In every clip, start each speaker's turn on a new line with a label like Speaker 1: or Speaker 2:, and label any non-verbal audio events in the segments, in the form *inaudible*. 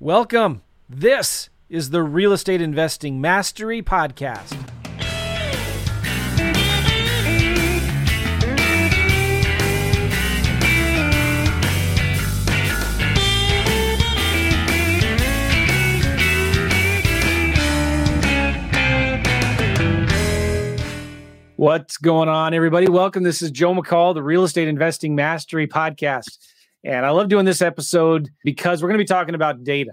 Speaker 1: Welcome. This is the Real Estate Investing Mastery Podcast. What's going on, everybody? Welcome. This is Joe McCall, the Real Estate Investing Mastery Podcast. And I love doing this episode because we're going to be talking about data.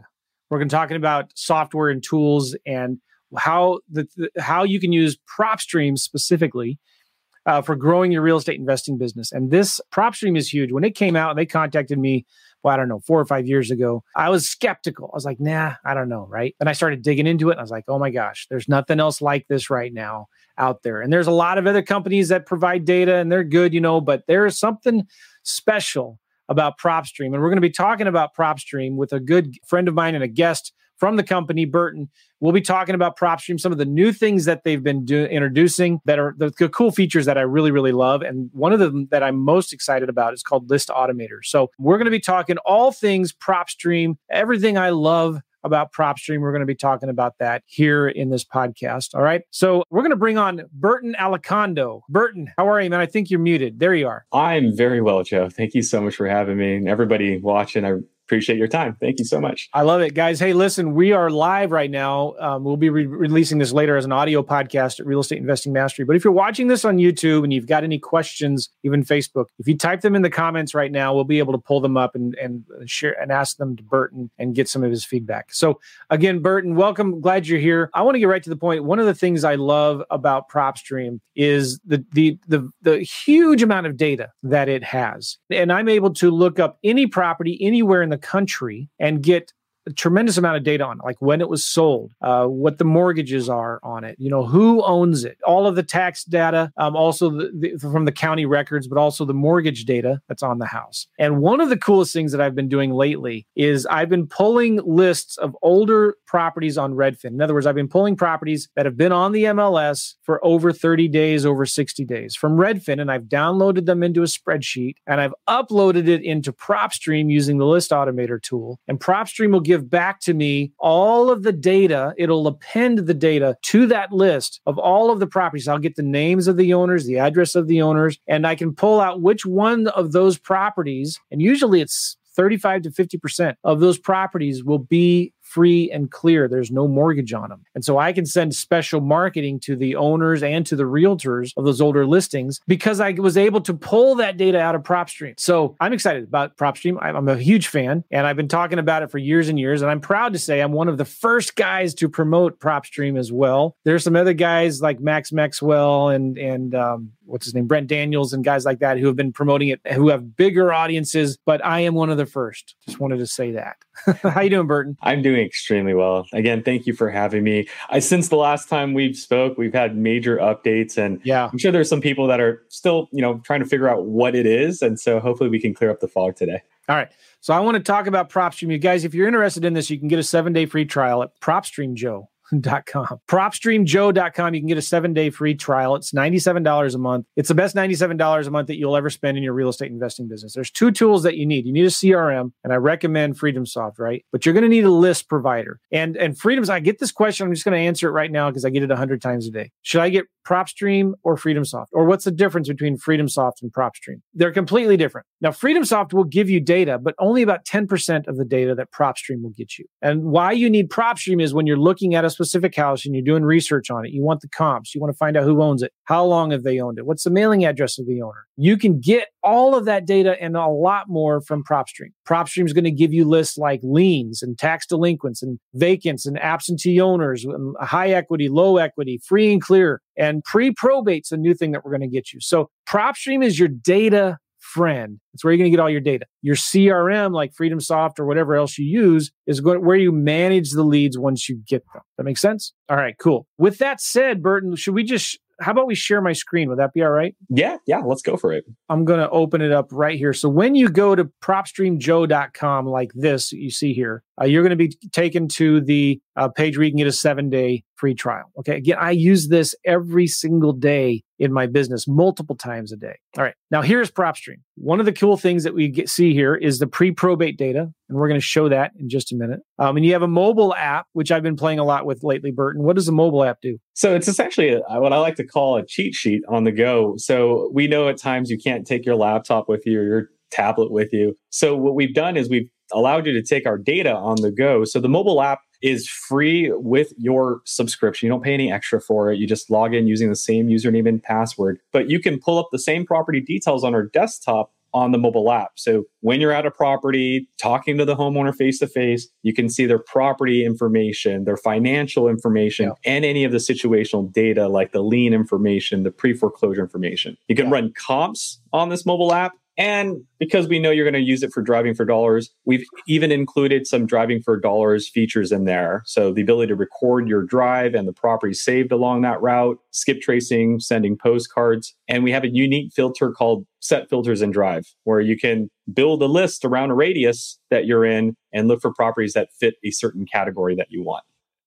Speaker 1: We're going to be talking about software and tools and how the, how you can use PropStream specifically uh, for growing your real estate investing business. And this PropStream is huge. When it came out, and they contacted me. Well, I don't know, four or five years ago. I was skeptical. I was like, nah, I don't know, right? And I started digging into it, I was like, oh my gosh, there's nothing else like this right now out there. And there's a lot of other companies that provide data, and they're good, you know, but there is something special about PropStream. And we're going to be talking about PropStream with a good friend of mine and a guest from the company, Burton. We'll be talking about PropStream, some of the new things that they've been do- introducing that are the, the cool features that I really, really love. And one of them that I'm most excited about is called List Automator. So we're going to be talking all things PropStream, everything I love about PropStream. We're going to be talking about that here in this podcast. All right. So we're going to bring on Burton Alicondo. Burton, how are you, man? I think you're muted. There you are.
Speaker 2: I'm very well, Joe. Thank you so much for having me. And everybody watching, I appreciate your time. Thank you so much.
Speaker 1: I love it, guys. Hey, listen, we are live right now. Um, we'll be re- releasing this later as an audio podcast at Real Estate Investing Mastery. But if you're watching this on YouTube and you've got any questions, even Facebook, if you type them in the comments right now, we'll be able to pull them up and and share and ask them to Burton and get some of his feedback. So again, Burton, welcome. Glad you're here. I want to get right to the point. One of the things I love about PropStream is the the the the huge amount of data that it has, and I'm able to look up any property anywhere in the country and get a tremendous amount of data on it, like when it was sold, uh, what the mortgages are on it, you know, who owns it, all of the tax data, um, also the, the, from the county records, but also the mortgage data that's on the house. And one of the coolest things that I've been doing lately is I've been pulling lists of older properties on Redfin. In other words, I've been pulling properties that have been on the MLS for over 30 days, over 60 days from Redfin, and I've downloaded them into a spreadsheet and I've uploaded it into PropStream using the List Automator tool. And PropStream will give back to me all of the data. It'll append the data to that list of all of the properties. I'll get the names of the owners, the address of the owners, and I can pull out which one of those properties, and usually it's 35 to 50% of those properties will be free and clear. There's no mortgage on them. And so I can send special marketing to the owners and to the realtors of those older listings because I was able to pull that data out of PropStream. So I'm excited about PropStream. I'm a huge fan and I've been talking about it for years and years. And I'm proud to say I'm one of the first guys to promote PropStream as well. There's some other guys like Max Maxwell and, and, um, what's his name, Brent Daniels, and guys like that who have been promoting it, who have bigger audiences. But I am one of the first. Just wanted to say that. *laughs* How you doing, Burton?
Speaker 2: I'm doing extremely well. Again, thank you for having me. I since the last time we've spoke, we've had major updates, and
Speaker 1: yeah,
Speaker 2: I'm sure there's some people that are still, you know, trying to figure out what it is, and so hopefully we can clear up the fog today.
Speaker 1: All right. So I want to talk about PropStream. You guys, if you're interested in this, you can get a seven day free trial at PropStream Joe com. PropStreamJoe.com. You can get a seven day free trial. It's $97 a month. It's the best $97 a month that you'll ever spend in your real estate investing business. There's two tools that you need. You need a CRM, and I recommend FreedomSoft, right? But you're going to need a list provider. And and Freedom's, I get this question. I'm just going to answer it right now because I get it 100 times a day. Should I get PropStream or FreedomSoft? Or what's the difference between FreedomSoft and PropStream? They're completely different. Now, FreedomSoft will give you data, but only about 10% of the data that PropStream will get you. And why you need PropStream is when you're looking at a specific house and you're doing research on it, you want the comps, you want to find out who owns it, how long have they owned it, what's the mailing address of the owner. You can get all of that data and a lot more from PropStream. PropStream is going to give you lists like liens and tax delinquents and vacants and absentee owners, and high equity, low equity, free and clear. And pre probate's a new thing that we're going to get you. So PropStream is your data friend. It's where you're going to get all your data. Your CRM, like FreedomSoft or whatever else you use, is going where you manage the leads once you get them. That makes sense? All right, cool. With that said, Burton, should we just how about we share my screen? Would that be all right?
Speaker 2: Yeah, yeah, let's go for it.
Speaker 1: I'm going to open it up right here. So when you go to propstreamjoe.com like this, you see here, uh, you're going to be taken to the uh, page where you can get a seven day free trial. Okay. Again, I use this every single day in my business, multiple times a day. All right. Now here's PropStream. One of the cool things that we get, see here is the pre-probate data, and we're going to show that in just a minute. Um, and you have a mobile app, which I've been playing a lot with lately, Burton. What does the mobile app do?
Speaker 2: So it's essentially a, what I like to call a cheat sheet on the go. So we know at times you can't take your laptop with you or your tablet with you. So what we've done is we've allowed you to take our data on the go. So the mobile app is free with your subscription. You don't pay any extra for it. You just log in using the same username and password, but you can pull up the same property details on our desktop on the mobile app. So when you're at a property, talking to the homeowner face to face, you can see their property information, their financial information, yeah. and any of the situational data like the lien information, the pre foreclosure information. You can yeah. run comps on this mobile app and because we know you're going to use it for driving for dollars, we've even included some driving for dollars features in there. So the ability to record your drive and the property saved along that route, skip tracing, sending postcards. And we have a unique filter called set filters in drive where you can build a list around a radius that you're in and look for properties that fit a certain category that you want.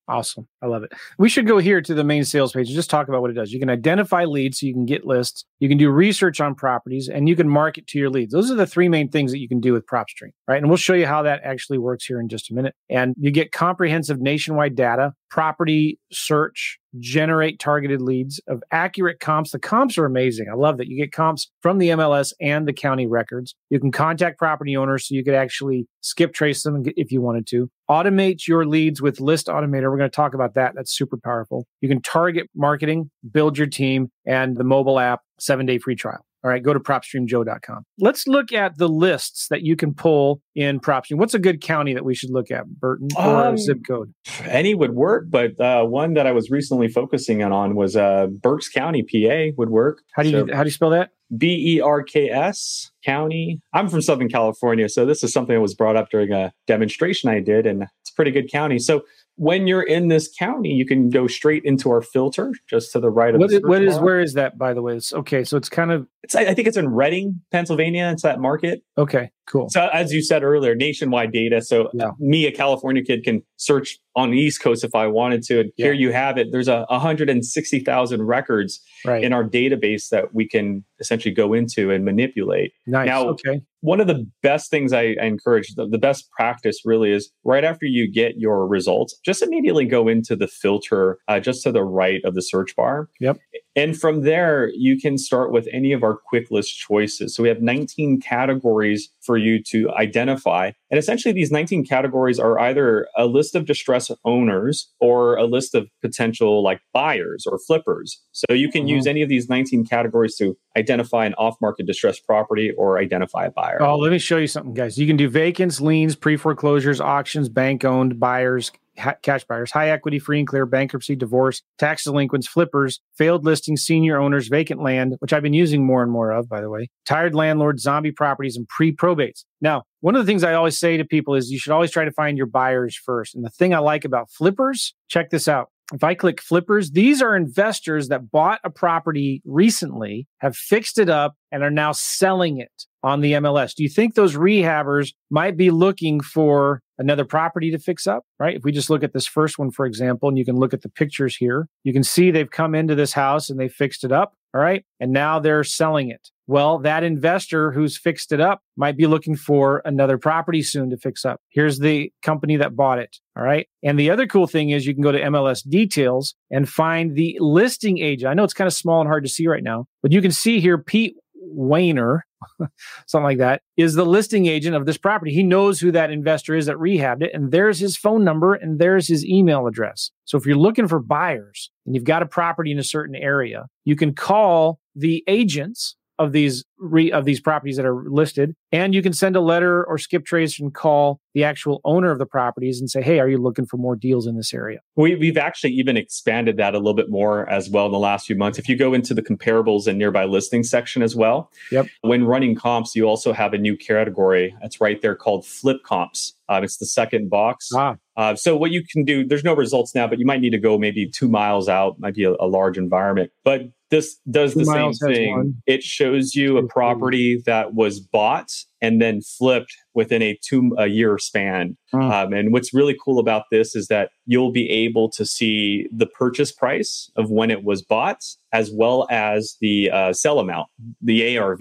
Speaker 1: Awesome. I love it. We should go here to the main sales page and just talk about what it does. You can identify leads so you can get lists. You can do research on properties and you can market to your leads. Those are the three main things that you can do with PropStream, right? And we'll show you how that actually works here in just a minute. And you get comprehensive nationwide data, property search, generate targeted leads of accurate comps. The comps are amazing. I love that you get comps from the MLS and the county records. You can contact property owners so you could actually skip trace them if you wanted to. Automate your leads with List Automator. We're going to talk about that. That's super powerful. You can target marketing, build your team, and the mobile app, seven day free trial. All right, go to propstreamjoe.com. Let's look at the lists that you can pull in PropStream. What's a good county that we should look at, Burton, or um, zip code?
Speaker 2: Any would work, but uh, one that I was recently focusing on was uh, Berks County, PA would work.
Speaker 1: How do you so, how do you spell that?
Speaker 2: B E R K S County. I'm from Southern California, so this is something that was brought up during a demonstration I did, and it's a pretty good county. So when you're in this county, you can go straight into our filter just to the right of
Speaker 1: what,
Speaker 2: the
Speaker 1: what is bar. where is that by the way? It's okay, so it's kind of
Speaker 2: it's I think it's in Reading, Pennsylvania. It's that market.
Speaker 1: Okay, cool.
Speaker 2: So as you said earlier, nationwide data. So yeah. me, a California kid, can search on the East Coast if I wanted to. And yeah. here you have it. There's a 160,000 records right. in our database that we can essentially go into and manipulate.
Speaker 1: Nice. Now, okay
Speaker 2: one of the best things I, I encourage, the, the, best practice really is right after you get your results, just immediately go into the filter uh, just to the right of the search bar.
Speaker 1: Yep.
Speaker 2: And from there, you can start with any of our quick list choices. So we have 19 categories for you to identify. And essentially, these 19 categories are either a list of distress owners or a list of potential like buyers or flippers. So you can mm-hmm. use any of these 19 categories to identify an off market distressed property or identify a buyer.
Speaker 1: Oh, let me show you something, guys. You can do vacants, liens, pre foreclosures, auctions, bank owned, buyers, cash buyers, high equity, free and clear, bankruptcy, divorce, tax delinquents, flippers, failed listings, senior owners, vacant land, which I've been using more and more of, by the way, tired landlords, zombie properties, and pre probates. Now, one of the things I always say to people is you should always try to find your buyers first. And the thing I like about flippers, check this out. If I click flippers, these are investors that bought a property recently, have fixed it up, and are now selling it on the MLS. Do you think those rehabbers might be looking for another property to fix up, right? If we just look at this first one, for example, and you can look at the pictures here, you can see they've come into this house and they fixed it up. All right. And now they're selling it. Well, that investor who's fixed it up might be looking for another property soon to fix up. Here's the company that bought it. All right. And the other cool thing is you can go to MLS details and find the listing agent. I know it's kind of small and hard to see right now, but you can see here Pete Wayner, *laughs* something like that, is the listing agent of this property. He knows who that investor is that rehabbed it, and there's his phone number and there's his email address. So if you're looking for buyers and you've got a property in a certain area, you can call the agents of these re, of these properties that are listed and you can send a letter or skip trace and call the actual owner of the properties and say hey are you looking for more deals in this area
Speaker 2: we, we've actually even expanded that a little bit more as well in the last few months if you go into the comparables and nearby listings section as well
Speaker 1: yep
Speaker 2: when running comps you also have a new category that's right there called flip comps um, it's the second box.
Speaker 1: Ah.
Speaker 2: Uh, so what you can do, there's no results now, but you might need to go maybe two miles out, might be a, a large environment. But this does the same thing.
Speaker 1: one.
Speaker 2: It shows you a property that was bought and then flipped within a two a year span. Um, and what's really cool about this is that you'll be able to see the purchase price of when it was bought, as well as the uh, sell amount, the ARV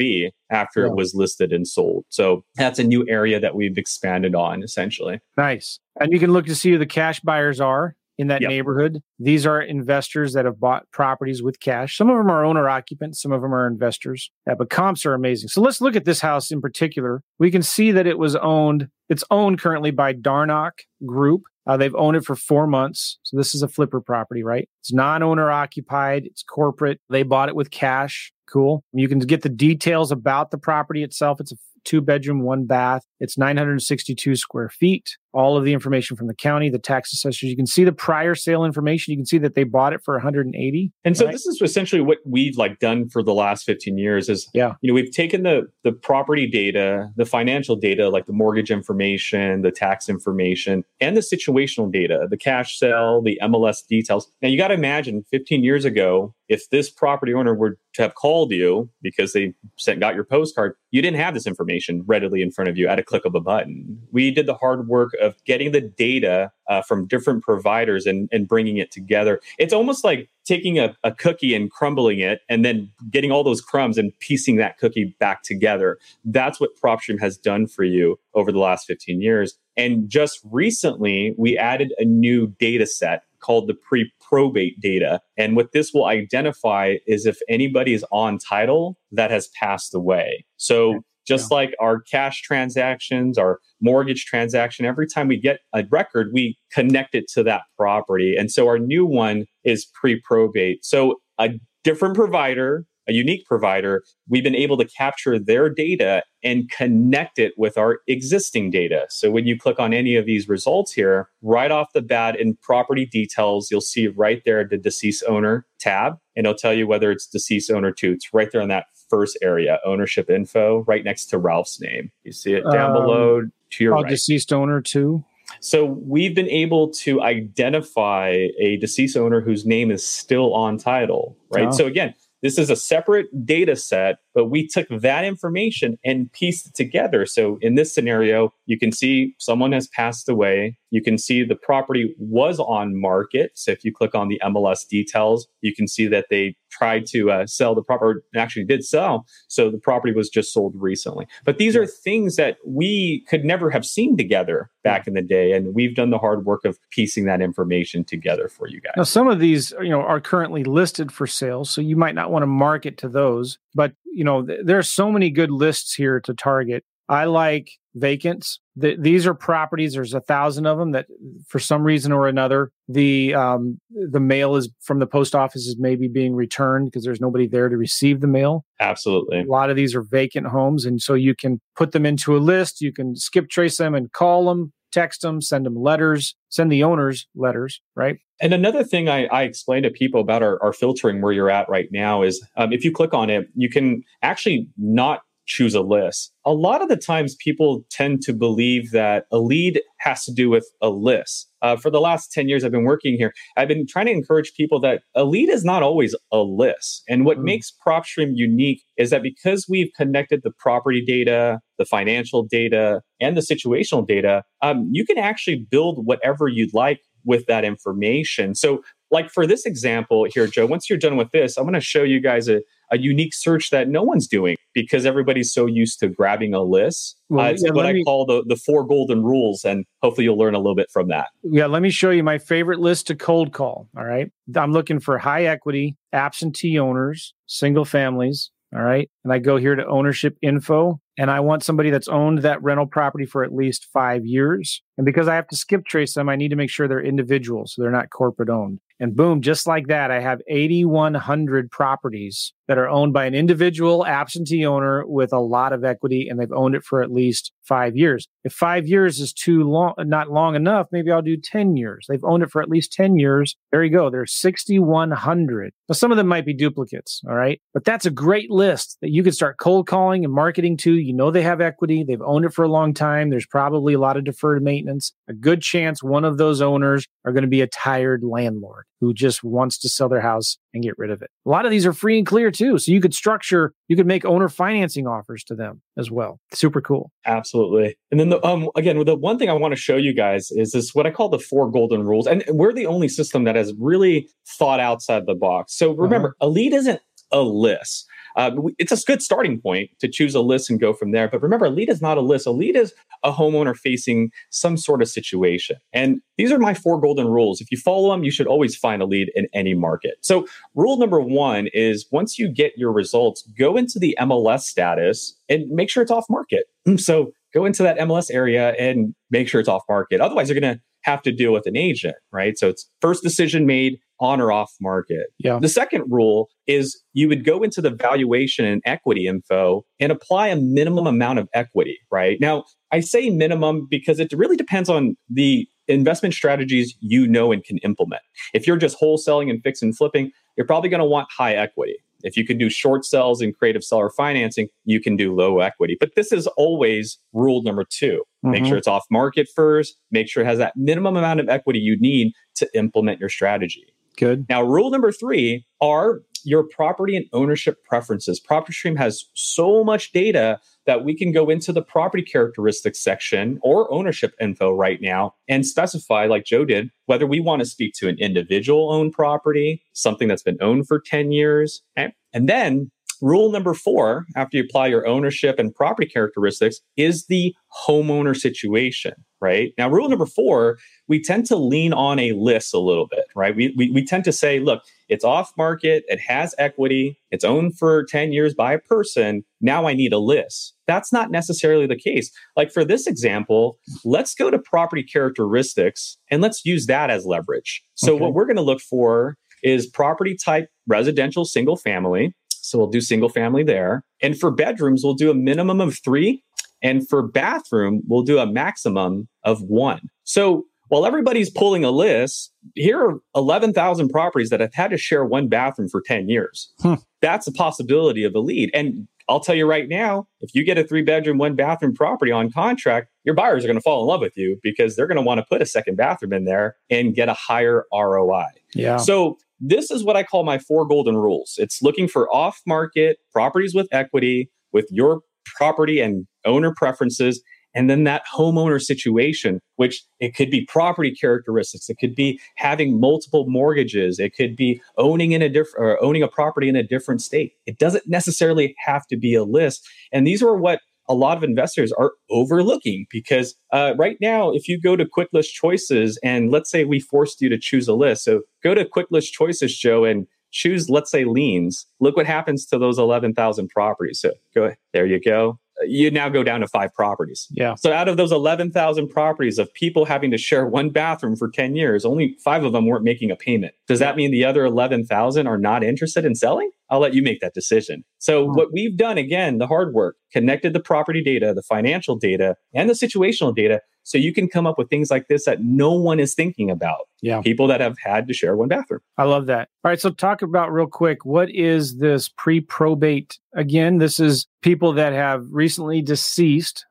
Speaker 2: after
Speaker 1: Yeah.
Speaker 2: it was listed and sold. So that's a new area that we've expanded on essentially.
Speaker 1: Nice. And you can look to see who the cash buyers are in that
Speaker 2: Yep.
Speaker 1: neighborhood. These are investors that have bought properties with cash. Some of them are owner occupants, some of them are investors. Yeah, but comps are amazing. So let's look at this house in particular. We can see that it was owned, it's owned currently by Darnock Group. Uh, they've owned it for four months. So this is a flipper property, right? It's non owner occupied, it's corporate. They bought it with cash. Cool. You can get the details about the property itself. It's a two bedroom, one bath. It's 962 square feet. All of the information from the county, the tax assessors. You can see the prior sale information. You can see that they bought it for 180.
Speaker 2: And so
Speaker 1: Right.
Speaker 2: this is essentially what we've like done for the last 15 years is
Speaker 1: Yeah.
Speaker 2: you know we've taken the the property data, the financial data like the mortgage information, the tax information, and the situational data, the cash sale, the MLS details. Now you got to imagine 15 years ago if this property owner were to have called you because they sent got your postcard, you didn't have this information readily in front of you at a click of a button. We did the hard work of getting the data uh, from different providers and, and bringing it together. It's almost like taking a, a cookie and crumbling it and then getting all those crumbs and piecing that cookie back together. That's what PropStream has done for you over the last 15 years. And just recently, we added a new data set called the pre probate data. And what this will identify is if anybody is on title that has passed away. So just like our cash transactions, our mortgage transaction, every time we get a record, we connect it to that property. And so our new one is pre probate. So a different provider, a unique provider, we've been able to capture their data and connect it with our existing data. So when you click on any of these results here, right off the bat in property details, you'll see right there the deceased owner tab, and it'll tell you whether it's deceased owner two. It's right there on that first area, ownership info, right next to Ralph's name. You see it down
Speaker 1: Um,
Speaker 2: below to your right.
Speaker 1: deceased owner too.
Speaker 2: So we've been able to identify a deceased owner whose name is still on title, right?
Speaker 1: Oh.
Speaker 2: So again, this is a separate data set, but we took that information and pieced it together. So in this scenario, you can see someone has passed away. You can see the property was on market. So if you click on the MLS details, you can see that they tried to uh, sell the property, and actually did sell. So the property was just sold recently. But these are things that we could never have seen together back in the day. And we've done the hard work of piecing that information together for you guys.
Speaker 1: Now, some of these, you know, are currently listed for sale, so you might not want to market to those. But you know, th- there are so many good lists here to target. I like vacants. Th- these are properties. There's a thousand of them that, for some reason or another, the um, the mail is from the post office is maybe being returned because there's nobody there to receive the mail.
Speaker 2: Absolutely.
Speaker 1: A lot of these are vacant homes, and so you can put them into a list. You can skip trace them and call them, text them, send them letters, send the owners letters, right?
Speaker 2: And another thing I, I explain to people about our, our filtering where you're at right now is um, if you click on it, you can actually not choose a list. A lot of the times people tend to believe that a lead has to do with a list. Uh, for the last 10 years I've been working here, I've been trying to encourage people that a lead is not always a list. And what
Speaker 1: Mm.
Speaker 2: makes PropStream unique is that because we've connected the property data, the financial data, and the situational data, um, you can actually build whatever you'd like with that information. So, like for this example here, Joe, once you're done with this, I'm going to show you guys a, a unique search that no one's doing because everybody's so used to grabbing a list.
Speaker 1: Well,
Speaker 2: uh, it's
Speaker 1: yeah,
Speaker 2: what I
Speaker 1: me-
Speaker 2: call the, the four golden rules, and hopefully you'll learn a little bit from that.
Speaker 1: Yeah, let me show you my favorite list to cold call. All right. I'm looking for high equity, absentee owners, single families. All right. And I go here to ownership info and I want somebody that's owned that rental property for at least five years. And because I have to skip trace them, I need to make sure they're individuals. So they're not corporate owned. And boom, just like that, I have 8,100 properties that are owned by an individual absentee owner with a lot of equity and they've owned it for at least five years. If five years is too long, not long enough, maybe I'll do 10 years. They've owned it for at least 10 years. There you go. There's 6,100. Now, some of them might be duplicates. All right. But that's a great list that you can start cold calling and marketing to. You know, they have equity. They've owned it for a long time. There's probably a lot of deferred maintenance maintenance, a good chance one of those owners are going to be a tired landlord who just wants to sell their house and get rid of it. A lot of these are free and clear too. So you could structure, you could make owner financing offers to them as well. Super cool.
Speaker 2: Absolutely. And then the, um, again, the one thing I want to show you guys is this what I call the four golden rules. And we're the only system that has really thought outside the box. So remember, uh-huh. a lead isn't a list. Uh, it's a good starting point to choose a list and go from there. But remember, a lead is not a list. A lead is a homeowner facing some sort of situation. And these are my four golden rules. If you follow them, you should always find a lead in any market. So, rule number one is once you get your results, go into the MLS status and make sure it's off market. *clears throat* So, go into that MLS area and make sure it's off market. Otherwise, you're going to have to deal with an agent, right? So it's first decision made on or off market.
Speaker 1: Yeah.
Speaker 2: The second rule is you would go into the valuation and equity info and apply a minimum amount of equity, right? Now, I say minimum because it really depends on the investment strategies you know and can implement. If you're just wholesaling and fix and flipping, you're probably going to want high equity. If you can do short sells and creative seller financing, you can do low equity. But this is always rule number 2 mm-hmm. Make sure it's off market first. Make sure it has that minimum amount of equity you need to implement your strategy.
Speaker 1: Good.
Speaker 2: Now, rule number three are your property and ownership preferences. PropStream has so much data that we can go into the property characteristics section or ownership info right now and specify, like Joe did, whether we want to speak to an individual owned property, something that's been owned for 10 years. Okay? And then Rule number four, after you apply your ownership and property characteristics, is the homeowner situation, right? Now, rule number four, we tend to lean on a list a little bit, right? We, we, we tend to say, look, it's off market, it has equity, it's owned for 10 years by a person. Now I need a list. That's not necessarily the case. Like for this example, let's go to property characteristics and let's use that as leverage. So, okay. what we're going to look for is property type residential single family. So we'll do single family there. And for bedrooms, we'll do a minimum of three. And for bathroom, we'll do a maximum of one. So while everybody's pulling a list, here are 11,000 properties that have had to share one bathroom for 10 years. Hmm. That's a possibility of a lead. And I'll tell you right now, if you get a three bedroom, one bathroom property on contract, your buyers are going to fall in love with you because they're going to want to put a second bathroom in there and get a higher ROI.
Speaker 1: Yeah.
Speaker 2: So this is what I call my four golden rules. It's looking for off market properties with equity, with your property and owner preferences, and then that homeowner situation, which it could be property characteristics, it could be having multiple mortgages, it could be owning in a different or owning a property in a different state. It doesn't necessarily have to be a list. And these are what a lot of investors are overlooking because uh, right now, if you go to quick list choices and let's say we forced you to choose a list, so go to quick list choices, Joe, and choose, let's say, liens. Look what happens to those 11,000 properties. So go, there you go you now go down to five properties.
Speaker 1: Yeah.
Speaker 2: So out of those 11,000 properties of people having to share one bathroom for 10 years, only five of them weren't making a payment. Does that mean the other 11,000 are not interested in selling? I'll let you make that decision. So what we've done again, the hard work, connected the property data, the financial data, and the situational data so you can come up with things like this that no one is thinking about.
Speaker 1: Yeah.
Speaker 2: People that have had to share one bathroom.
Speaker 1: I love that. All right. So talk about real quick what is this pre probate? Again, this is people that have recently deceased.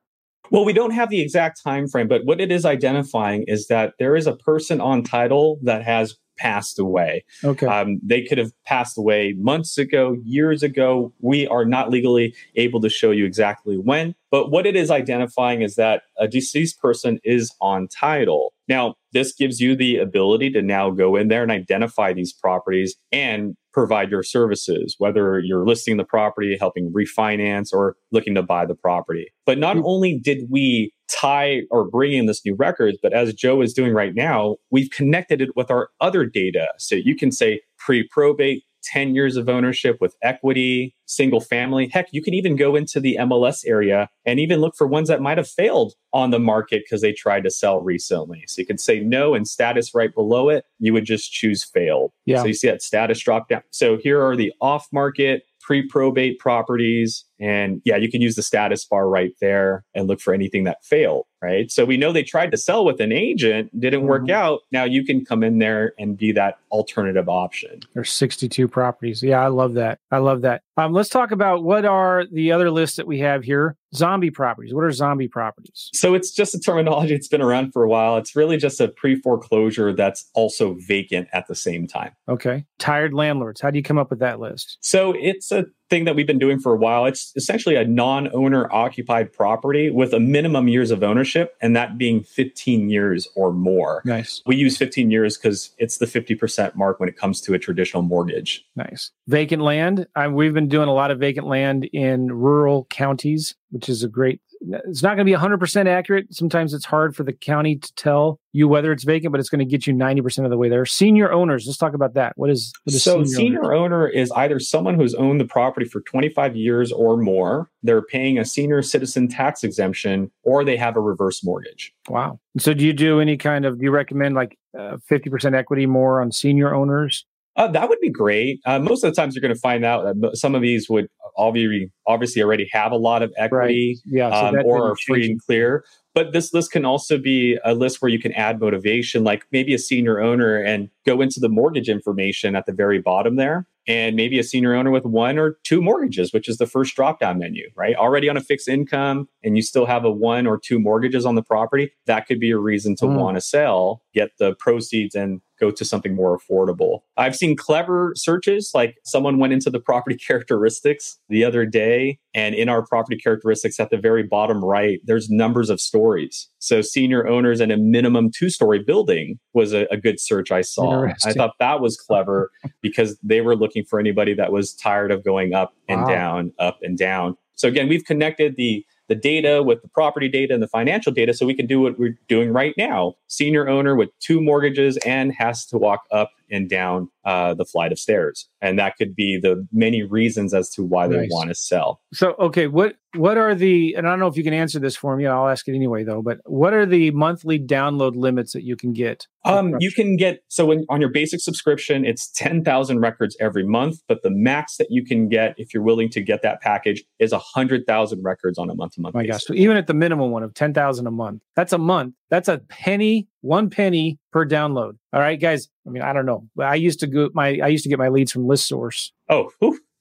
Speaker 2: Well, we don't have the exact time frame, but what it is identifying is that there is a person on title that has passed away.
Speaker 1: Okay.
Speaker 2: Um, they could have passed away months ago, years ago. We are not legally able to show you exactly when, but what it is identifying is that a deceased person is on title. Now, this gives you the ability to now go in there and identify these properties and provide your services, whether you're listing the property, helping refinance, or looking to buy the property. But not mm-hmm. only did we tie or bring in this new records, but as Joe is doing right now, we've connected it with our other data. So you can say pre probate, 10 years of ownership with equity, single family. Heck, you can even go into the MLS area and even look for ones that might have failed on the market because they tried to sell recently. So you could say no and status right below it. You would just choose failed.
Speaker 1: Yeah.
Speaker 2: So you see that status drop down. So here are the off market pre-probate properties and yeah you can use the status bar right there and look for anything that failed right? So we know they tried to sell with an agent didn't mm-hmm. work out. Now you can come in there and be that alternative option.
Speaker 1: There's 62 properties. Yeah i love that. I love that. Um, let's talk about what are the other lists that we have here zombie properties. What are zombie properties?
Speaker 2: So it's just a terminology. It's been around for a while. It's really just a pre foreclosure that's also vacant at the same time.
Speaker 1: Okay. Tired landlords. How do you come up with that list?
Speaker 2: So it's a thing that we've been doing for a while. It's essentially a non owner occupied property with a minimum years of ownership, and that being 15 years or more.
Speaker 1: Nice.
Speaker 2: We use 15 years because it's the 50% mark when it comes to a traditional mortgage.
Speaker 1: Nice. Vacant land. I, we've been doing a lot of vacant land in rural counties, which is a great it's not going to be 100% accurate. Sometimes it's hard for the county to tell you whether it's vacant, but it's going to get you 90% of the way there. Senior owners, let's talk about that. What is, what is
Speaker 2: so senior, senior owner is either someone who's owned the property for 25 years or more, they're paying a senior citizen tax exemption, or they have a reverse mortgage.
Speaker 1: Wow. So do you do any kind of, do you recommend like uh, 50% equity more on senior owners?
Speaker 2: Uh, that would be great. Uh, most of the times, you're going to find out that some of these would obviously obviously already have a lot of equity,
Speaker 1: right. yeah, so
Speaker 2: um, or are free and clear. But this list can also be a list where you can add motivation, like maybe a senior owner and go into the mortgage information at the very bottom there. And maybe a senior owner with one or two mortgages, which is the first drop down menu, right? Already on a fixed income and you still have a one or two mortgages on the property. That could be a reason to mm. want to sell, get the proceeds and go to something more affordable. I've seen clever searches, like someone went into the property *laughs* characteristics the other day, and in our property characteristics at the very bottom right, there's numbers of stories. So senior owners in a minimum two story building was a, a, good search I saw. I thought that was clever *laughs* because they were looking for anybody that was tired of going up and wow. down, up and down. So again, we've connected the the data with the property data and the financial data so we can do what we're doing right now. Senior owner with two mortgages and has to walk up and down uh, the flight of stairs. And that could be the many reasons as to why they want to sell.
Speaker 1: So, okay, what what are the and I don't know if you can answer this for me. I'll ask it anyway though. But what are the monthly download limits that you can get?
Speaker 2: Um, you can get so when, on your basic subscription, it's ten thousand records every month. But the max that you can get if you're willing to get that package is a hundred thousand records on a month to month.
Speaker 1: My gosh! So even at the minimum one of ten thousand a month, that's a month. That's a penny, one penny per download. All right, guys. I mean, I don't know. I used to go my I used to get my leads from List Source.
Speaker 2: Oh,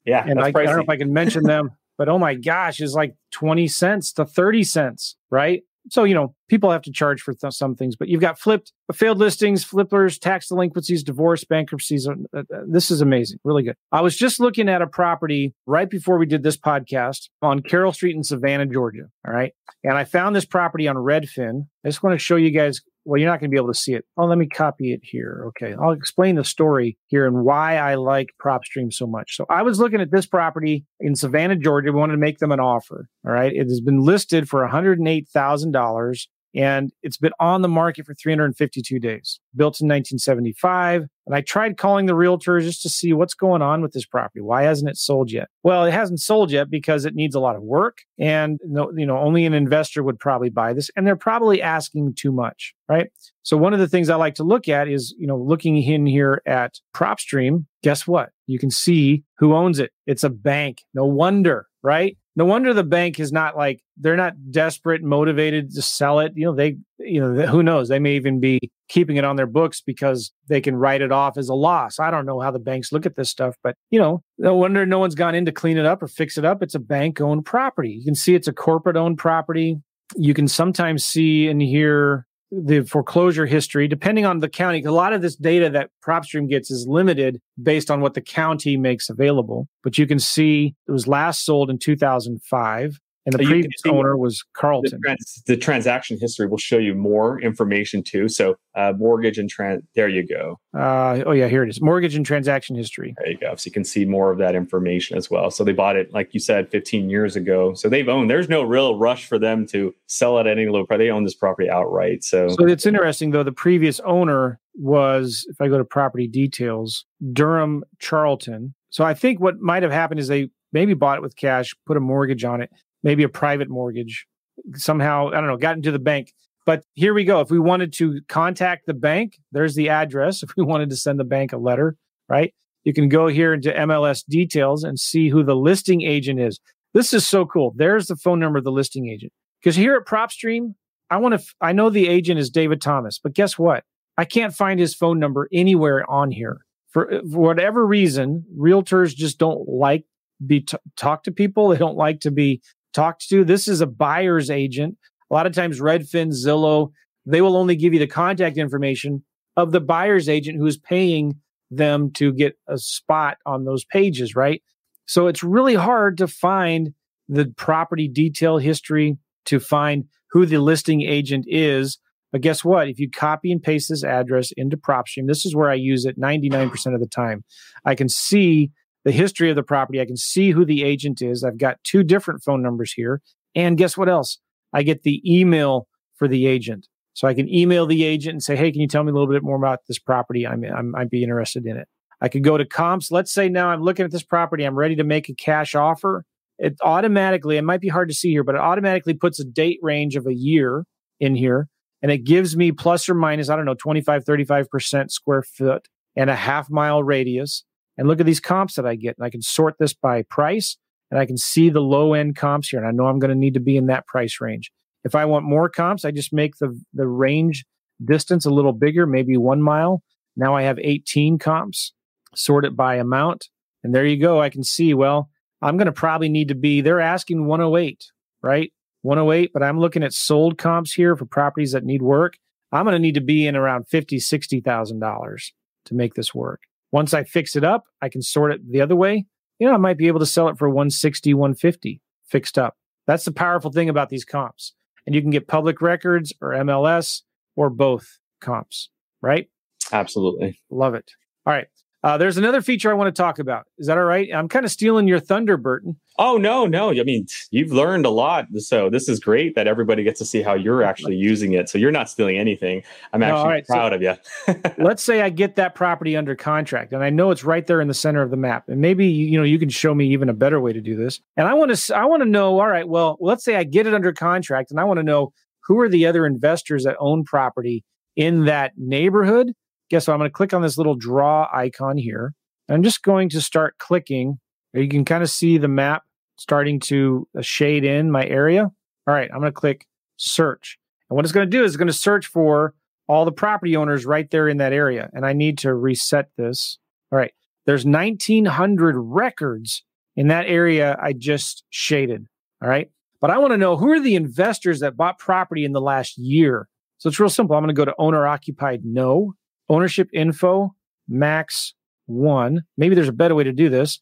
Speaker 2: yeah.
Speaker 1: And I, I, don't know if I can mention them, *laughs* but oh my gosh, it's like twenty cents to thirty cents, right? So, you know, people have to charge for th- some things, but you've got flipped, failed listings, flippers, tax delinquencies, divorce, bankruptcies. Uh, uh, this is amazing. Really good. I was just looking at a property right before we did this podcast on Carroll Street in Savannah, Georgia. All right. And I found this property on Redfin. I just want to show you guys well, you're not going to be able to see it. Oh, let me copy it here. Okay. I'll explain the story here and why I like PropStream so much. So I was looking at this property in Savannah, Georgia. We wanted to make them an offer. All right. It has been listed for $108,000 and it's been on the market for 352 days. Built in 1975. And I tried calling the realtor just to see what's going on with this property. Why hasn't it sold yet? Well, it hasn't sold yet because it needs a lot of work, and you know only an investor would probably buy this, and they're probably asking too much, right? So one of the things I like to look at is you know looking in here at PropStream. Guess what? You can see who owns it. It's a bank. No wonder, right? no wonder the bank is not like they're not desperate motivated to sell it you know they you know who knows? They may even be keeping it on their books because they can write it off as a loss. I don't know how the banks look at this stuff but you know no wonder no one's gone in to clean it up or fix it up. It's a bank owned property. You can see it's a corporate owned property. You can sometimes see and hear the foreclosure history, depending on the county. A lot of this data that PropStream gets is limited based on what the county makes available. But you can see it was last sold in 2005 and the previous owner was Carlton.
Speaker 2: The, trans, the, transaction history will show you more information too. So uh, mortgage and trans. There you go.
Speaker 1: Uh, oh yeah, here it is. Mortgage and transaction history.
Speaker 2: There you go. So you can see more of that information as well. So they bought it, like you said, 15 years ago. So they've owned. There's no real rush for them to sell at any low price. They own this property outright. So
Speaker 1: so it's interesting though. The previous owner was, if I go to property details, Durham Charlton. So I think what might have happened is they maybe bought it with cash, put a mortgage on it, maybe a private mortgage, somehow, I don't know, got into the bank. But here we go. If we wanted to contact the bank, there's the address. *laughs* If we wanted to send the bank a letter, right? You can go here into MLS details and see who the listing agent is. This is so cool. There's the phone number of the listing agent. Because here at PropStream, I want to, f- I know the agent is David Thomas, but guess what? I can't find his phone number anywhere on here. For, uh, for whatever reason, realtors just don't like be t- talk to people. They don't like to be talked to. This is a buyer's agent. A lot of times, Redfin, Zillow, they will only give you the contact information of the buyer's agent who is paying them to get a spot on those pages, right? So it's really hard to find the property detail history, to find who the listing agent is. But guess what? If you copy and paste this address into PropStream, this is where I use it 99% of the time. I can see the history of the property. I can see who the agent is. I've got two different phone numbers here. And guess what else? I get the email for the agent. So I can email the agent and say, hey, can you tell me a little bit more about this property? I'm, I'm, I'd be interested in it. I could go to comps. Let's say now I'm looking at this property. I'm ready to make a cash offer. It automatically, it might be hard to see here, but it automatically puts a date range of a year in here. And it gives me plus or minus, I don't know, 25, 35% square foot and a half mile radius. And look at these comps that I get. And I can sort this by price and I can see the low end comps here. And I know I'm going to need to be in that price range. If I want more comps, I just make the, the range distance a little bigger, maybe one mile. Now I have 18 comps, sort it by amount. And there you go. I can see, well, I'm going to probably need to be, they're asking 108, right? 108, but I'm looking at sold comps here for properties that need work. I'm going to need to be in around 50, $60,000 to make this work. Once I fix it up, I can sort it the other way. You know, I might be able to sell it for 160, 150 fixed up. That's the powerful thing about these comps and you can get public records or MLS or both comps, right?
Speaker 2: Absolutely.
Speaker 1: Love it. All right. Uh, there's another feature I want to talk about. Is that all right? I'm kind of stealing your thunder, Burton.
Speaker 2: Oh no, no. I mean, you've learned a lot, so this is great that everybody gets to see how you're actually using it. So you're not stealing anything. I'm actually right, proud so of you. *laughs*
Speaker 1: let's say I get that property under contract, and I know it's right there in the center of the map, and maybe you know you can show me even a better way to do this. And I want to, I want to know. All right, well, let's say I get it under contract, and I want to know who are the other investors that own property in that neighborhood guess what? I'm going to click on this little draw icon here. I'm just going to start clicking. You can kind of see the map starting to uh, shade in my area. All right, I'm going to click search. And what it's going to do is it's going to search for all the property owners right there in that area. And I need to reset this. All right, there's 1900 records in that area I just shaded. All right, but I want to know who are the investors that bought property in the last year. So it's real simple. I'm going to go to owner occupied no ownership info, max one. Maybe there's a better way to do this,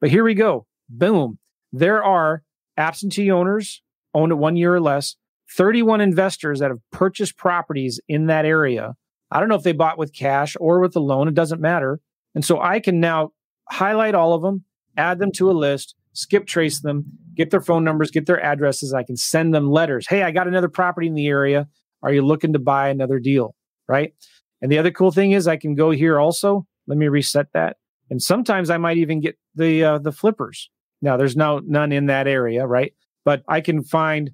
Speaker 1: but here we go. Boom. There are absentee owners owned at one year or less, 31 investors that have purchased properties in that area. I don't know if they bought with cash or with a loan, it doesn't matter. And so I can now highlight all of them, add them to a list, skip trace them, get their phone numbers, get their addresses. I can send them letters. Hey, I got another property in the area. Are you looking to buy another deal? Right. And the other cool thing is I can go here also. Let me reset that. And sometimes I might even get the uh, the flippers. Now there's no none in that area, right? But I can find.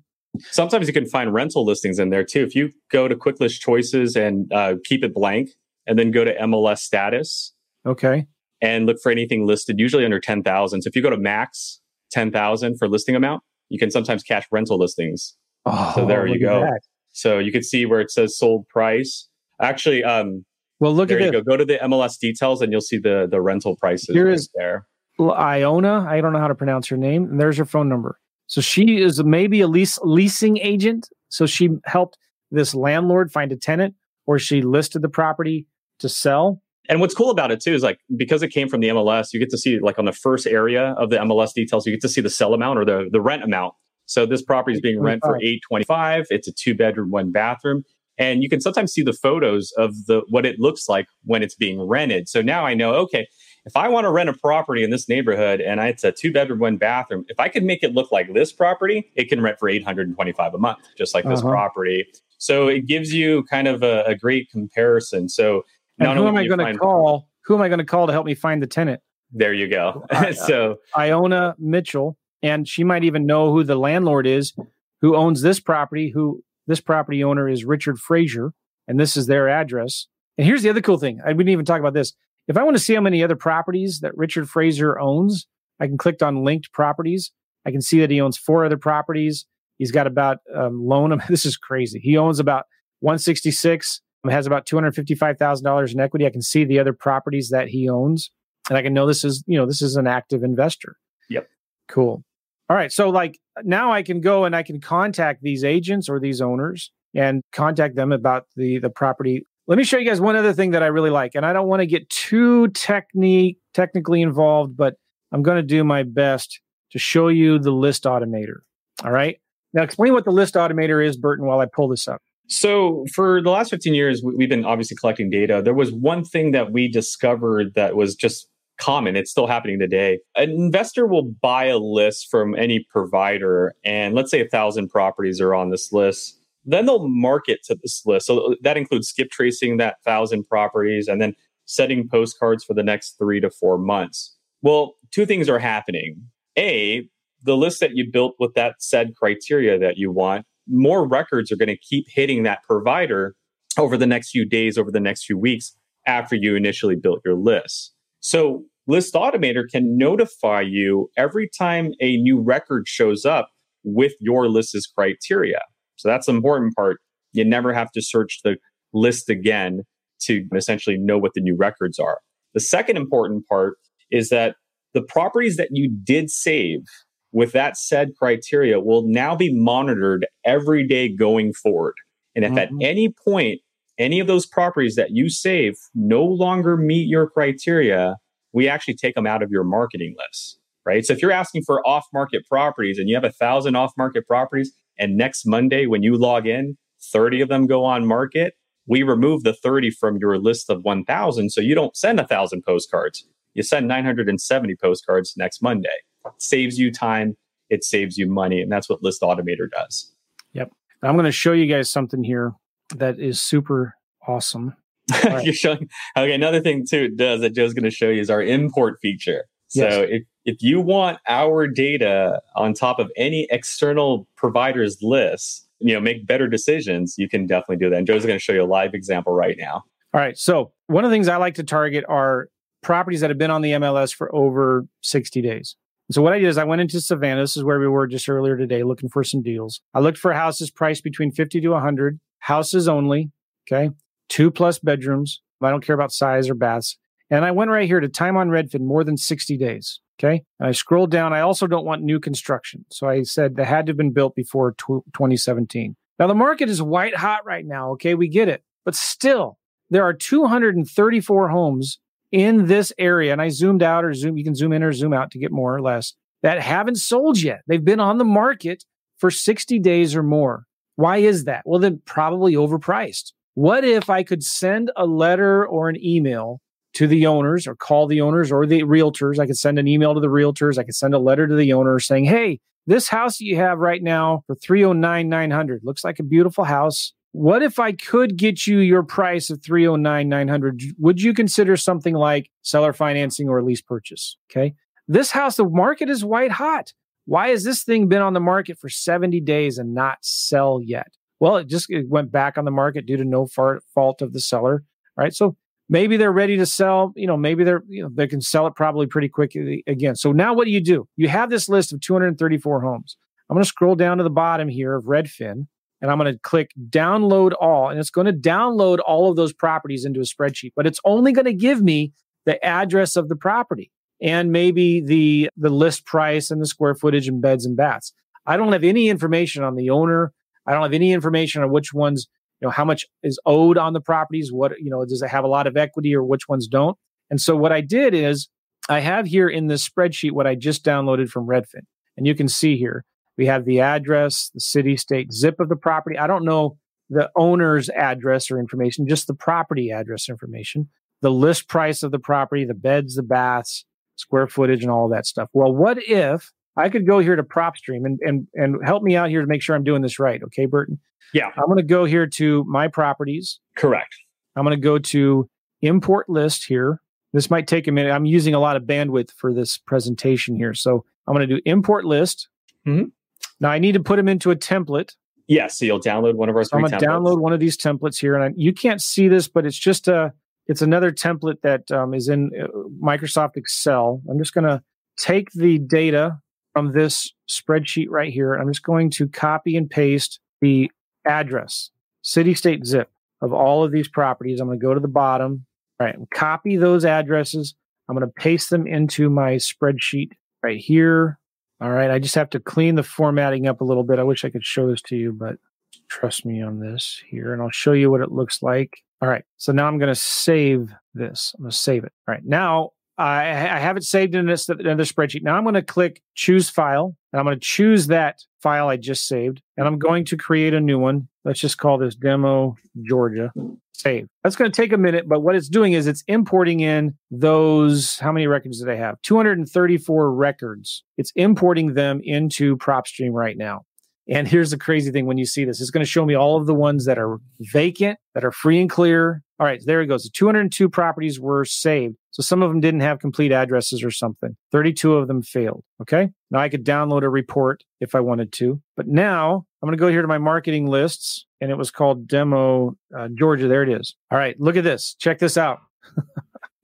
Speaker 2: Sometimes you can find rental listings in there too. If you go to Quick List Choices and uh, keep it blank, and then go to MLS status.
Speaker 1: Okay.
Speaker 2: And look for anything listed, usually under ten thousand. So if you go to max ten thousand for listing amount, you can sometimes catch rental listings. Oh, so there you go. So you can see where it says sold price Actually, um,
Speaker 1: well, look at
Speaker 2: you go. Go to the MLS details, and you'll see the the rental prices.
Speaker 1: Here right is
Speaker 2: there.
Speaker 1: Iona. I don't know how to pronounce her name. And there's her phone number. So she is maybe a lease leasing agent. So she helped this landlord find a tenant, or she listed the property to sell.
Speaker 2: And what's cool about it too is like because it came from the MLS, you get to see like on the first area of the MLS details, you get to see the sell amount or the the rent amount. So this property is being rent for eight twenty five. It's a two bedroom, one bathroom and you can sometimes see the photos of the what it looks like when it's being rented. So now i know okay if i want to rent a property in this neighborhood and it's a two bedroom one bathroom if i can make it look like this property it can rent for 825 a month just like this uh-huh. property. So it gives you kind of a, a great comparison. So
Speaker 1: and who am i going to call who am i going to call to help me find the tenant?
Speaker 2: There you go. *laughs* So
Speaker 1: iona mitchell and she might even know who the landlord is who owns this property who this property owner is Richard Frazier, and this is their address. And here's the other cool thing. I didn't even talk about this. If I want to see how many other properties that Richard Fraser owns, I can click on linked properties. I can see that he owns four other properties. He's got about um, loan. *laughs* This is crazy. He owns about 166. Has about two hundred fifty-five thousand dollars in equity. I can see the other properties that he owns, and I can know this is you know this is an active investor.
Speaker 2: Yep.
Speaker 1: Cool. All right. So like now I can go and I can contact these agents or these owners and contact them about the the property. Let me show you guys one other thing that I really like. And I don't want to get too technique technically involved, but I'm going to do my best to show you the list automator. All right. Now explain what the list automator is, Burton, while I pull this up.
Speaker 2: So, for the last 15 years, we've been obviously collecting data. There was one thing that we discovered that was just common. It's still happening today. An investor will buy a list from any provider, and let's say a thousand properties are on this list. Then they'll market to this list. So that includes skip tracing that thousand properties and then setting postcards for the next three to four months. Well, two things are happening. A, the list that you built with that said criteria that you want, more records are going to keep hitting that provider over the next few days, over the next few weeks after you initially built your list. So List Automator can notify you every time a new record shows up with your list's criteria. So that's the important part. You never have to search the list again to essentially know what the new records are. The second important part is that the properties that you did save with that said criteria will now be monitored every day going forward. And if mm-hmm. at any point any of those properties that you save no longer meet your criteria, we actually take them out of your marketing list, right? So if you're asking for off market properties and you have a thousand off market properties, and next Monday when you log in, 30 of them go on market, we remove the 30 from your list of 1,000. So you don't send a thousand postcards. You send 970 postcards next Monday. It saves you time, it saves you money. And that's what List Automator does.
Speaker 1: Yep. I'm going to show you guys something here that is super awesome.
Speaker 2: Right. You're showing. Okay, another thing too it does that Joe's going to show you is our import feature. So yes. if if you want our data on top of any external provider's list, you know, make better decisions, you can definitely do that. And Joe's going to show you a live example right now.
Speaker 1: All right. So one of the things I like to target are properties that have been on the MLS for over 60 days. So what I did is I went into Savannah. This is where we were just earlier today, looking for some deals. I looked for houses priced between 50 to 100, houses only. Okay two plus bedrooms. I don't care about size or baths. And I went right here to time on Redfin more than 60 days. Okay. And I scrolled down. I also don't want new construction. So I said they had to have been built before 2017. Now the market is white hot right now. Okay. We get it. But still, there are 234 homes in this area. And I zoomed out or zoom, you can zoom in or zoom out to get more or less that haven't sold yet. They've been on the market for 60 days or more. Why is that? Well, then probably overpriced. What if I could send a letter or an email to the owners or call the owners or the realtors? I could send an email to the realtors. I could send a letter to the owner saying, Hey, this house you have right now for 309 900 looks like a beautiful house. What if I could get you your price of 309 900? Would you consider something like seller financing or lease purchase? Okay. This house, the market is white hot. Why has this thing been on the market for 70 days and not sell yet? Well, it just it went back on the market due to no fault of the seller. Right. So maybe they're ready to sell. You know, maybe they're, you know, they can sell it probably pretty quickly eh, again. So now what do you do? You have this list of 234 homes. I'm going to scroll down to the bottom here of Redfin and I'm going to click download all. And it's going to download all of those properties into a spreadsheet, but it's only going to give me the address of the property and maybe the the list price and the square footage and beds and baths. I don't have any information on the owner, I don't have any information on which ones, you know, how much is owed on the properties. What, you know, does it have a lot of equity or which ones don't? And so what I did is I have here in this spreadsheet what I just downloaded from Redfin. And you can see here, we have the address, the city, state, zip of the property. I don't know the owner's address or information, just the property address information, the list price of the property, the beds, the baths, square footage, and all that stuff. Well, what if I could go here to PropStream and, and, and help me out here to make sure I'm doing this right. Okay, Burton?
Speaker 2: Yeah.
Speaker 1: I'm going to go here to my properties.
Speaker 2: Correct.
Speaker 1: I'm going to go to import list here. This might take a minute. I'm using a lot of bandwidth for this presentation here. So I'm going to do import list. Mm-hmm. Now I need to put them into a template.
Speaker 2: Yeah. So you'll download one of our. So
Speaker 1: I'm going to download one of these templates here, and I, you can't see this, but it's just a. It's another template that um, is in uh, Microsoft Excel. I'm just going to take the data from this spreadsheet right here. I'm just going to copy and paste the address, city, state, zip of all of these properties. I'm going to go to the bottom, right, and copy those addresses. I'm going to paste them into my spreadsheet right here. All right. I just have to clean the formatting up a little bit. I wish I could show this to you, but trust me on this here. And I'll show you what it looks like. All right. So now I'm going to save this. I'm going to save it. All right. Now I, I have it saved in this another spreadsheet. Now I'm going to click choose file and I'm going to choose that file I just saved and I'm going to create a new one. Let's just call this demo Georgia save. That's going to take a minute, but what it's doing is it's importing in those. How many records did I have? 234 records. It's importing them into PropStream right now. And here's the crazy thing when you see this, it's going to show me all of the ones that are vacant, that are free and clear. All right, there it goes. The 202 properties were saved. So some of them didn't have complete addresses or something. 32 of them failed. Okay. Now I could download a report if I wanted to. But now I'm going to go here to my marketing lists and it was called Demo uh, Georgia. There it is. All right. Look at this. Check this out. *laughs*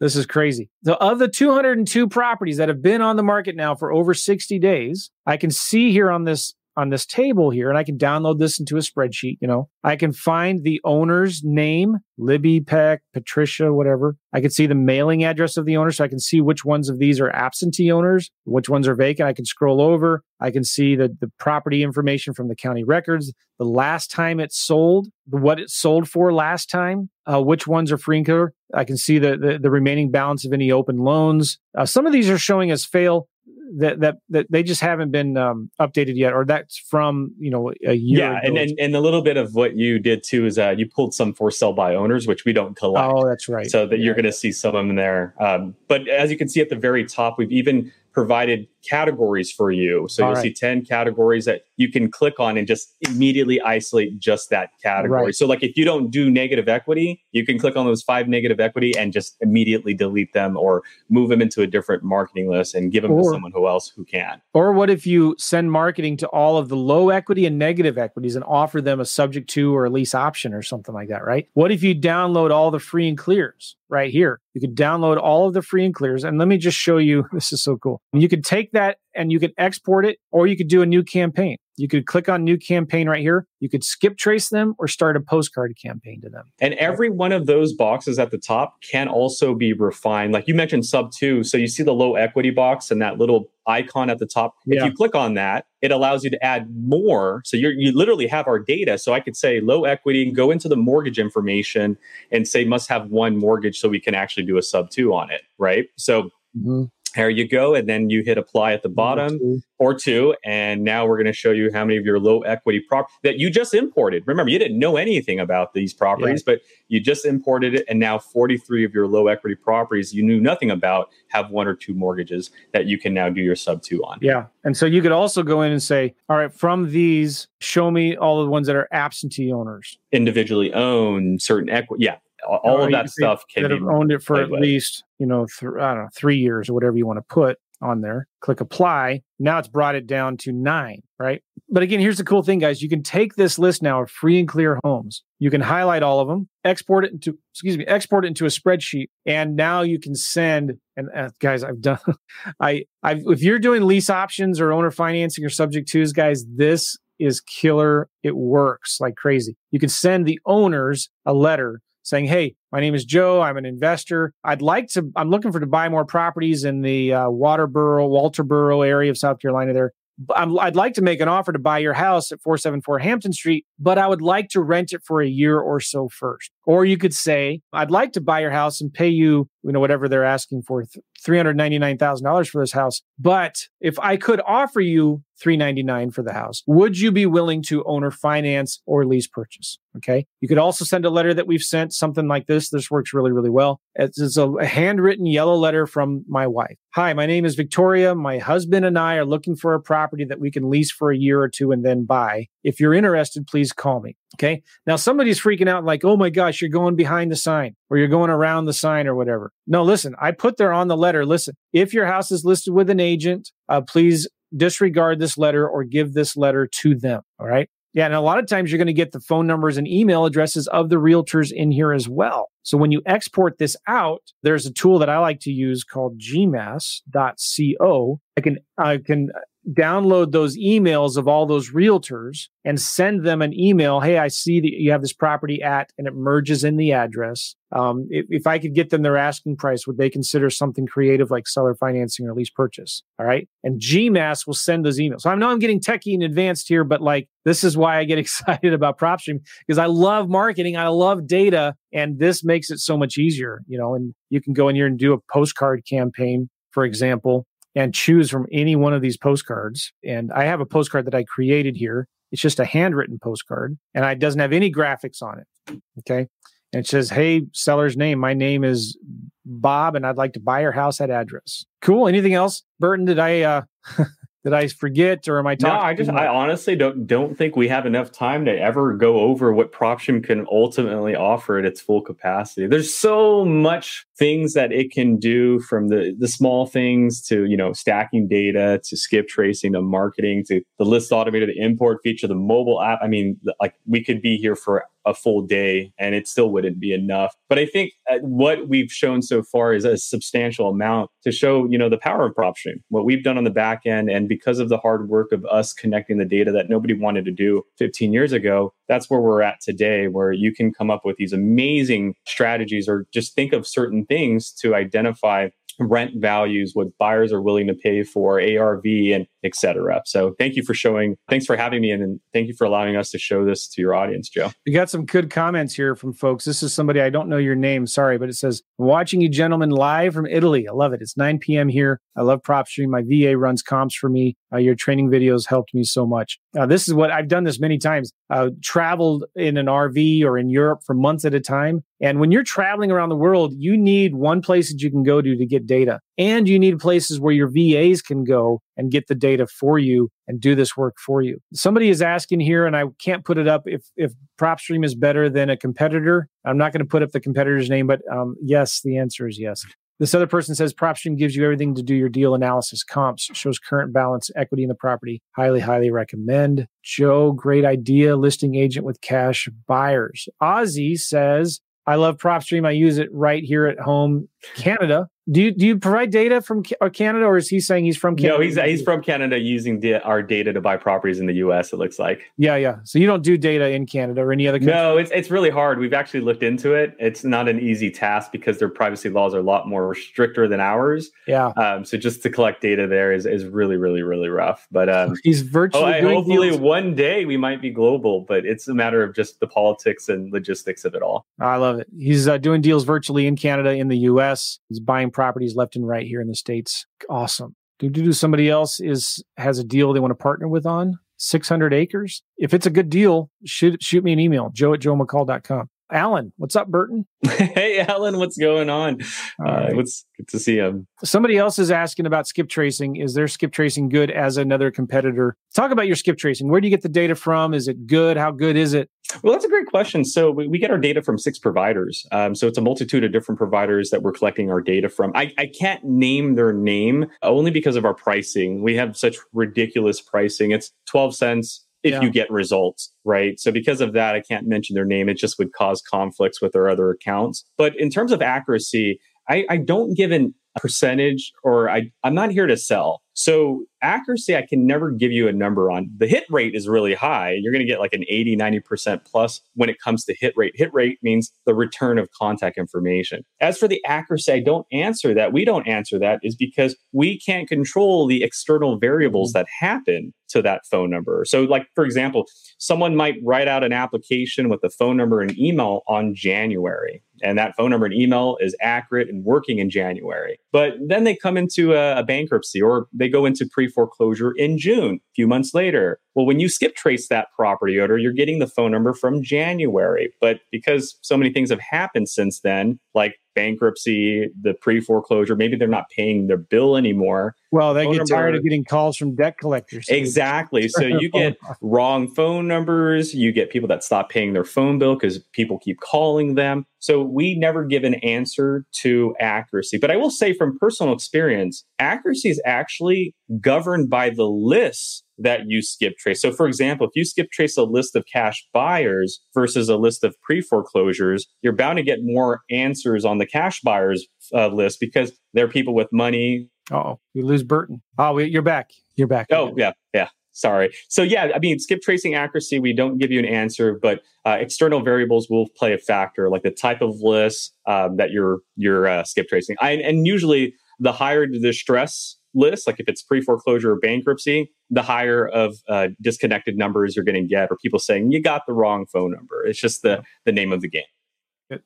Speaker 1: This is crazy. So, of the 202 properties that have been on the market now for over 60 days, I can see here on this on this table here and I can download this into a spreadsheet, you know. I can find the owner's name, Libby Peck, Patricia, whatever. I can see the mailing address of the owner so I can see which ones of these are absentee owners, which ones are vacant. I can scroll over. I can see the the property information from the county records, the last time it sold, what it sold for last time, uh, which ones are free and clear. I can see the, the, the remaining balance of any open loans. Uh, some of these are showing as fail that that that they just haven't been um, updated yet, or that's from you know a year.
Speaker 2: Yeah, and, and and a little bit of what you did too is uh, you pulled some for sell by owners, which we don't collect.
Speaker 1: Oh, that's right.
Speaker 2: So that yeah. you're going to see some of them there. Um, but as you can see at the very top, we've even provided categories for you. So All you'll right. see 10 categories that you can click on and just immediately isolate just that category. Right. So like if you don't do negative equity, you can click on those five negative equity and just immediately delete them or move them into a different marketing list and give them or, to someone who else who can.
Speaker 1: Or what if you send marketing to all of the low equity and negative equities and offer them a subject to or a lease option or something like that, right? What if you download all the free and clears right here? You can download all of the free and clears. And let me just show you *laughs* this is so cool. You could take that and you could export it or you could do a new campaign. You could click on new campaign right here. You could skip trace them or start a postcard campaign to them.
Speaker 2: And every one of those boxes at the top can also be refined. Like you mentioned sub two. So you see the low equity box and that little icon at the top. Yeah. If you click on that, it allows you to add more. So you you literally have our data. So I could say low equity and go into the mortgage information and say must have one mortgage so we can actually do a sub two on it. Right. So mm-hmm. There you go. And then you hit apply at the bottom two. or two. And now we're going to show you how many of your low equity prop that you just imported. Remember, you didn't know anything about these properties, yeah. but you just imported it. And now 43 of your low equity properties you knew nothing about have one or two mortgages that you can now do your sub two on.
Speaker 1: Yeah. And so you could also go in and say, all right, from these, show me all the ones that are absentee owners.
Speaker 2: Individually owned, certain equity. Yeah all of that stuff can
Speaker 1: that
Speaker 2: be
Speaker 1: have owned it for at with. least you know th- I don't know three years or whatever you want to put on there. Click apply. Now it's brought it down to nine, right? But again, here's the cool thing, guys. You can take this list now of free and clear homes. You can highlight all of them, export it into excuse me, export it into a spreadsheet, and now you can send. And uh, guys, I've done. *laughs* I I've if you're doing lease options or owner financing or subject twos, guys, this is killer. It works like crazy. You can send the owners a letter saying, Hey, my name is Joe. I'm an investor. I'd like to, I'm looking for to buy more properties in the uh, Waterboro, Walterboro area of South Carolina there. i would like to make an offer to buy your house at 474 Hampton Street, but I would like to rent it for a year or so first. Or you could say, I'd like to buy your house and pay you, you know, whatever they're asking for, $399,000 for this house. But if I could offer you 399 for the house, would you be willing to owner finance or lease purchase? Okay. You could also send a letter that we've sent, something like this. This works really, really well. It's a handwritten yellow letter from my wife. Hi, my name is Victoria. My husband and I are looking for a property that we can lease for a year or two and then buy. If you're interested, please call me. Okay. Now somebody's freaking out like, oh my gosh, you're going behind the sign or you're going around the sign or whatever. No, listen, I put there on the letter, listen, if your house is listed with an agent, uh, please disregard this letter or give this letter to them. All right. Yeah. And a lot of times you're going to get the phone numbers and email addresses of the realtors in here as well. So when you export this out, there's a tool that I like to use called gmass.co. I can, I can download those emails of all those realtors and send them an email. Hey, I see that you have this property at, and it merges in the address. Um, if, if I could get them their asking price, would they consider something creative like seller financing or lease purchase? All right. And GMass will send those emails. So I know I'm getting techie and advanced here, but like this is why I get *laughs* excited about PropStream because I love marketing. I love data and this makes it so much easier, you know, and you can go in here and do a postcard campaign, for example, and choose from any one of these postcards. And I have a postcard that I created here. It's just a handwritten postcard and it doesn't have any graphics on it. Okay. And it says, Hey, seller's name. My name is Bob and I'd like to buy your house at address. Cool. Anything else? Burton, did I uh *laughs* did I forget or am I talking?
Speaker 2: No, I just I honestly don't don't think we have enough time to ever go over what PropStream can ultimately offer at its full capacity. There's so much things that it can do from the the small things to you know stacking data to skip tracing to marketing to the list automated the import feature the mobile app. I mean, like we could be here for a full day and it still wouldn't be enough. But I think uh, what we've shown so far is a substantial amount to show, you know, the power of PropStream, what we've done on the back end. And because of the hard work of us connecting the data that nobody wanted to do 15 years ago, that's where we're at today, where you can come up with these amazing strategies or just think of certain things to identify rent values, what buyers are willing to pay for, ARV, and et cetera. So thank you for showing, thanks for having me, and thank you for allowing us to show this to your audience, Joe.
Speaker 1: We got some good comments here from folks. This is somebody I don't know your name, sorry, but it says, watching you gentlemen live from Italy. I love it. It's 9 p.m. here. I love PropStream. My VA runs comps for me. Uh, your training videos helped me so much. Uh, this is what I've done this many times. Uh, traveled in an RV or in Europe for months at a time. And when you're traveling around the world, you need one place that you can go to to get data. And you need places where your VAs can go and get the data for you and do this work for you. Somebody is asking here, and I can't put it up if, if PropStream is better than a competitor. I'm not going to put up the competitor's name, but um, yes, the answer is yes. This other person says PropStream gives you everything to do your deal analysis, comps, shows current balance, equity in the property. Highly, highly recommend. Joe, great idea. Listing agent with cash buyers. Ozzy says, I love PropStream. I use it right here at home. Canada, do you do you provide data from uh, Canada, or is he saying he's from Canada?
Speaker 2: No, he's he's from Canada using the, our data to buy properties in the U.S. It looks like.
Speaker 1: Yeah, yeah. So you don't do data in Canada or any other country?
Speaker 2: No, it's it's really hard. We've actually looked into it. It's not an easy task because their privacy laws are a lot more stricter than ours.
Speaker 1: Yeah.
Speaker 2: Um, so just to collect data there is is really really really rough. But um, *laughs*
Speaker 1: he's virtually. Oh,
Speaker 2: hopefully deals. one day we might be global, but it's a matter of just the politics and logistics of it all.
Speaker 1: I love it. He's uh, doing deals virtually in Canada, in the U.S. He's buying properties left and right here in the states. Awesome. Do do somebody else is has a deal they want to partner with on 600 acres? If it's a good deal, shoot shoot me an email, joe at joemccall.com. Alan, what's up, Burton? *laughs*
Speaker 2: hey, Alan, what's going on? Uh, It's good to see him.
Speaker 1: Somebody else is asking about skip tracing. Is their skip tracing good as another competitor? Talk about your skip tracing. Where do you get the data from? Is it good? How good is it?
Speaker 2: Well, that's a great question. So we, we get our data from six providers. Um, so it's a multitude of different providers that we're collecting our data from. I, I can't name their name only because of our pricing. We have such ridiculous pricing. It's 12 cents if yeah. you get results, right? So because of that, I can't mention their name. It just would cause conflicts with their other accounts. But in terms of accuracy, I, I don't give a percentage or I, I'm not here to sell. So accuracy, I can never give you a number on. The hit rate is really high. You're going to get like an 80, 90% plus when it comes to hit rate. Hit rate means the return of contact information. As for the accuracy, I don't answer that. We don't answer that is because we can't control the external variables that happen to that phone number. So, like, for example, someone might write out an application with a phone number and email on January and that phone number and email is accurate and working in January. But then they come into a, a bankruptcy or they go into pre foreclosure in June, a few months later. Well, when you skip trace that property owner, you're getting the phone number from January. But because so many things have happened since then, like bankruptcy, the pre foreclosure, maybe they're not paying their bill anymore.
Speaker 1: Well, they phone get number, tired of getting calls from debt collectors.
Speaker 2: Exactly. So you get *laughs* wrong phone numbers. You get people that stop paying their phone bill because people keep calling them. So we never give an answer to accuracy. But I will say from personal experience, accuracy is actually governed by the lists that you skip trace. So, for example, if you skip trace a list of cash buyers versus a list of pre foreclosures, you're bound to get more answers on the cash buyers uh, list because they're people with money,
Speaker 1: Oh, you lose Burton. Oh, you're back. You're back.
Speaker 2: Oh, yeah, yeah. Sorry. So yeah, I mean, skip tracing accuracy, we don't give you an answer, but uh, external variables will play a factor, like the type of list um, that you're you're uh, skip tracing. I, and usually, the higher the distress list, like if it's pre foreclosure or bankruptcy, the higher of uh, disconnected numbers you're going to get, or people saying you got the wrong phone number. It's just the the name of the game.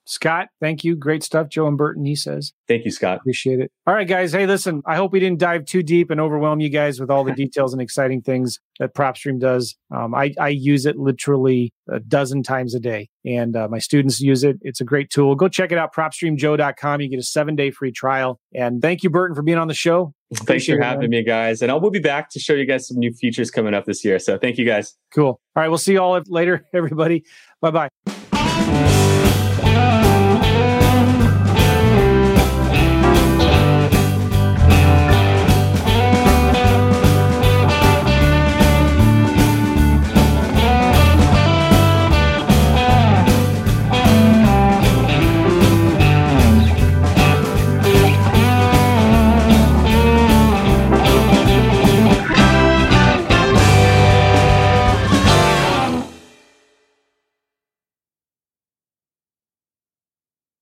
Speaker 1: Scott, thank you. Great stuff. Joe and Burton, he says.
Speaker 2: Thank you, Scott.
Speaker 1: Appreciate it. All right, guys. Hey, listen, I hope we didn't dive too deep and overwhelm you guys with all the *laughs* details and exciting things that PropStream does. Um, I, I, use it literally a dozen times a day, and uh, my students use it. It's a great tool. Go check it out, propstreamjoe.com. You get a seven day free trial. And thank you, Burton, for being on the show. *laughs*
Speaker 2: Thanks for having me, guys. And I will be back to show you guys some new features coming up this year. So thank you, guys.
Speaker 1: Cool. All right. We'll see you all later, *laughs* everybody. Bye bye.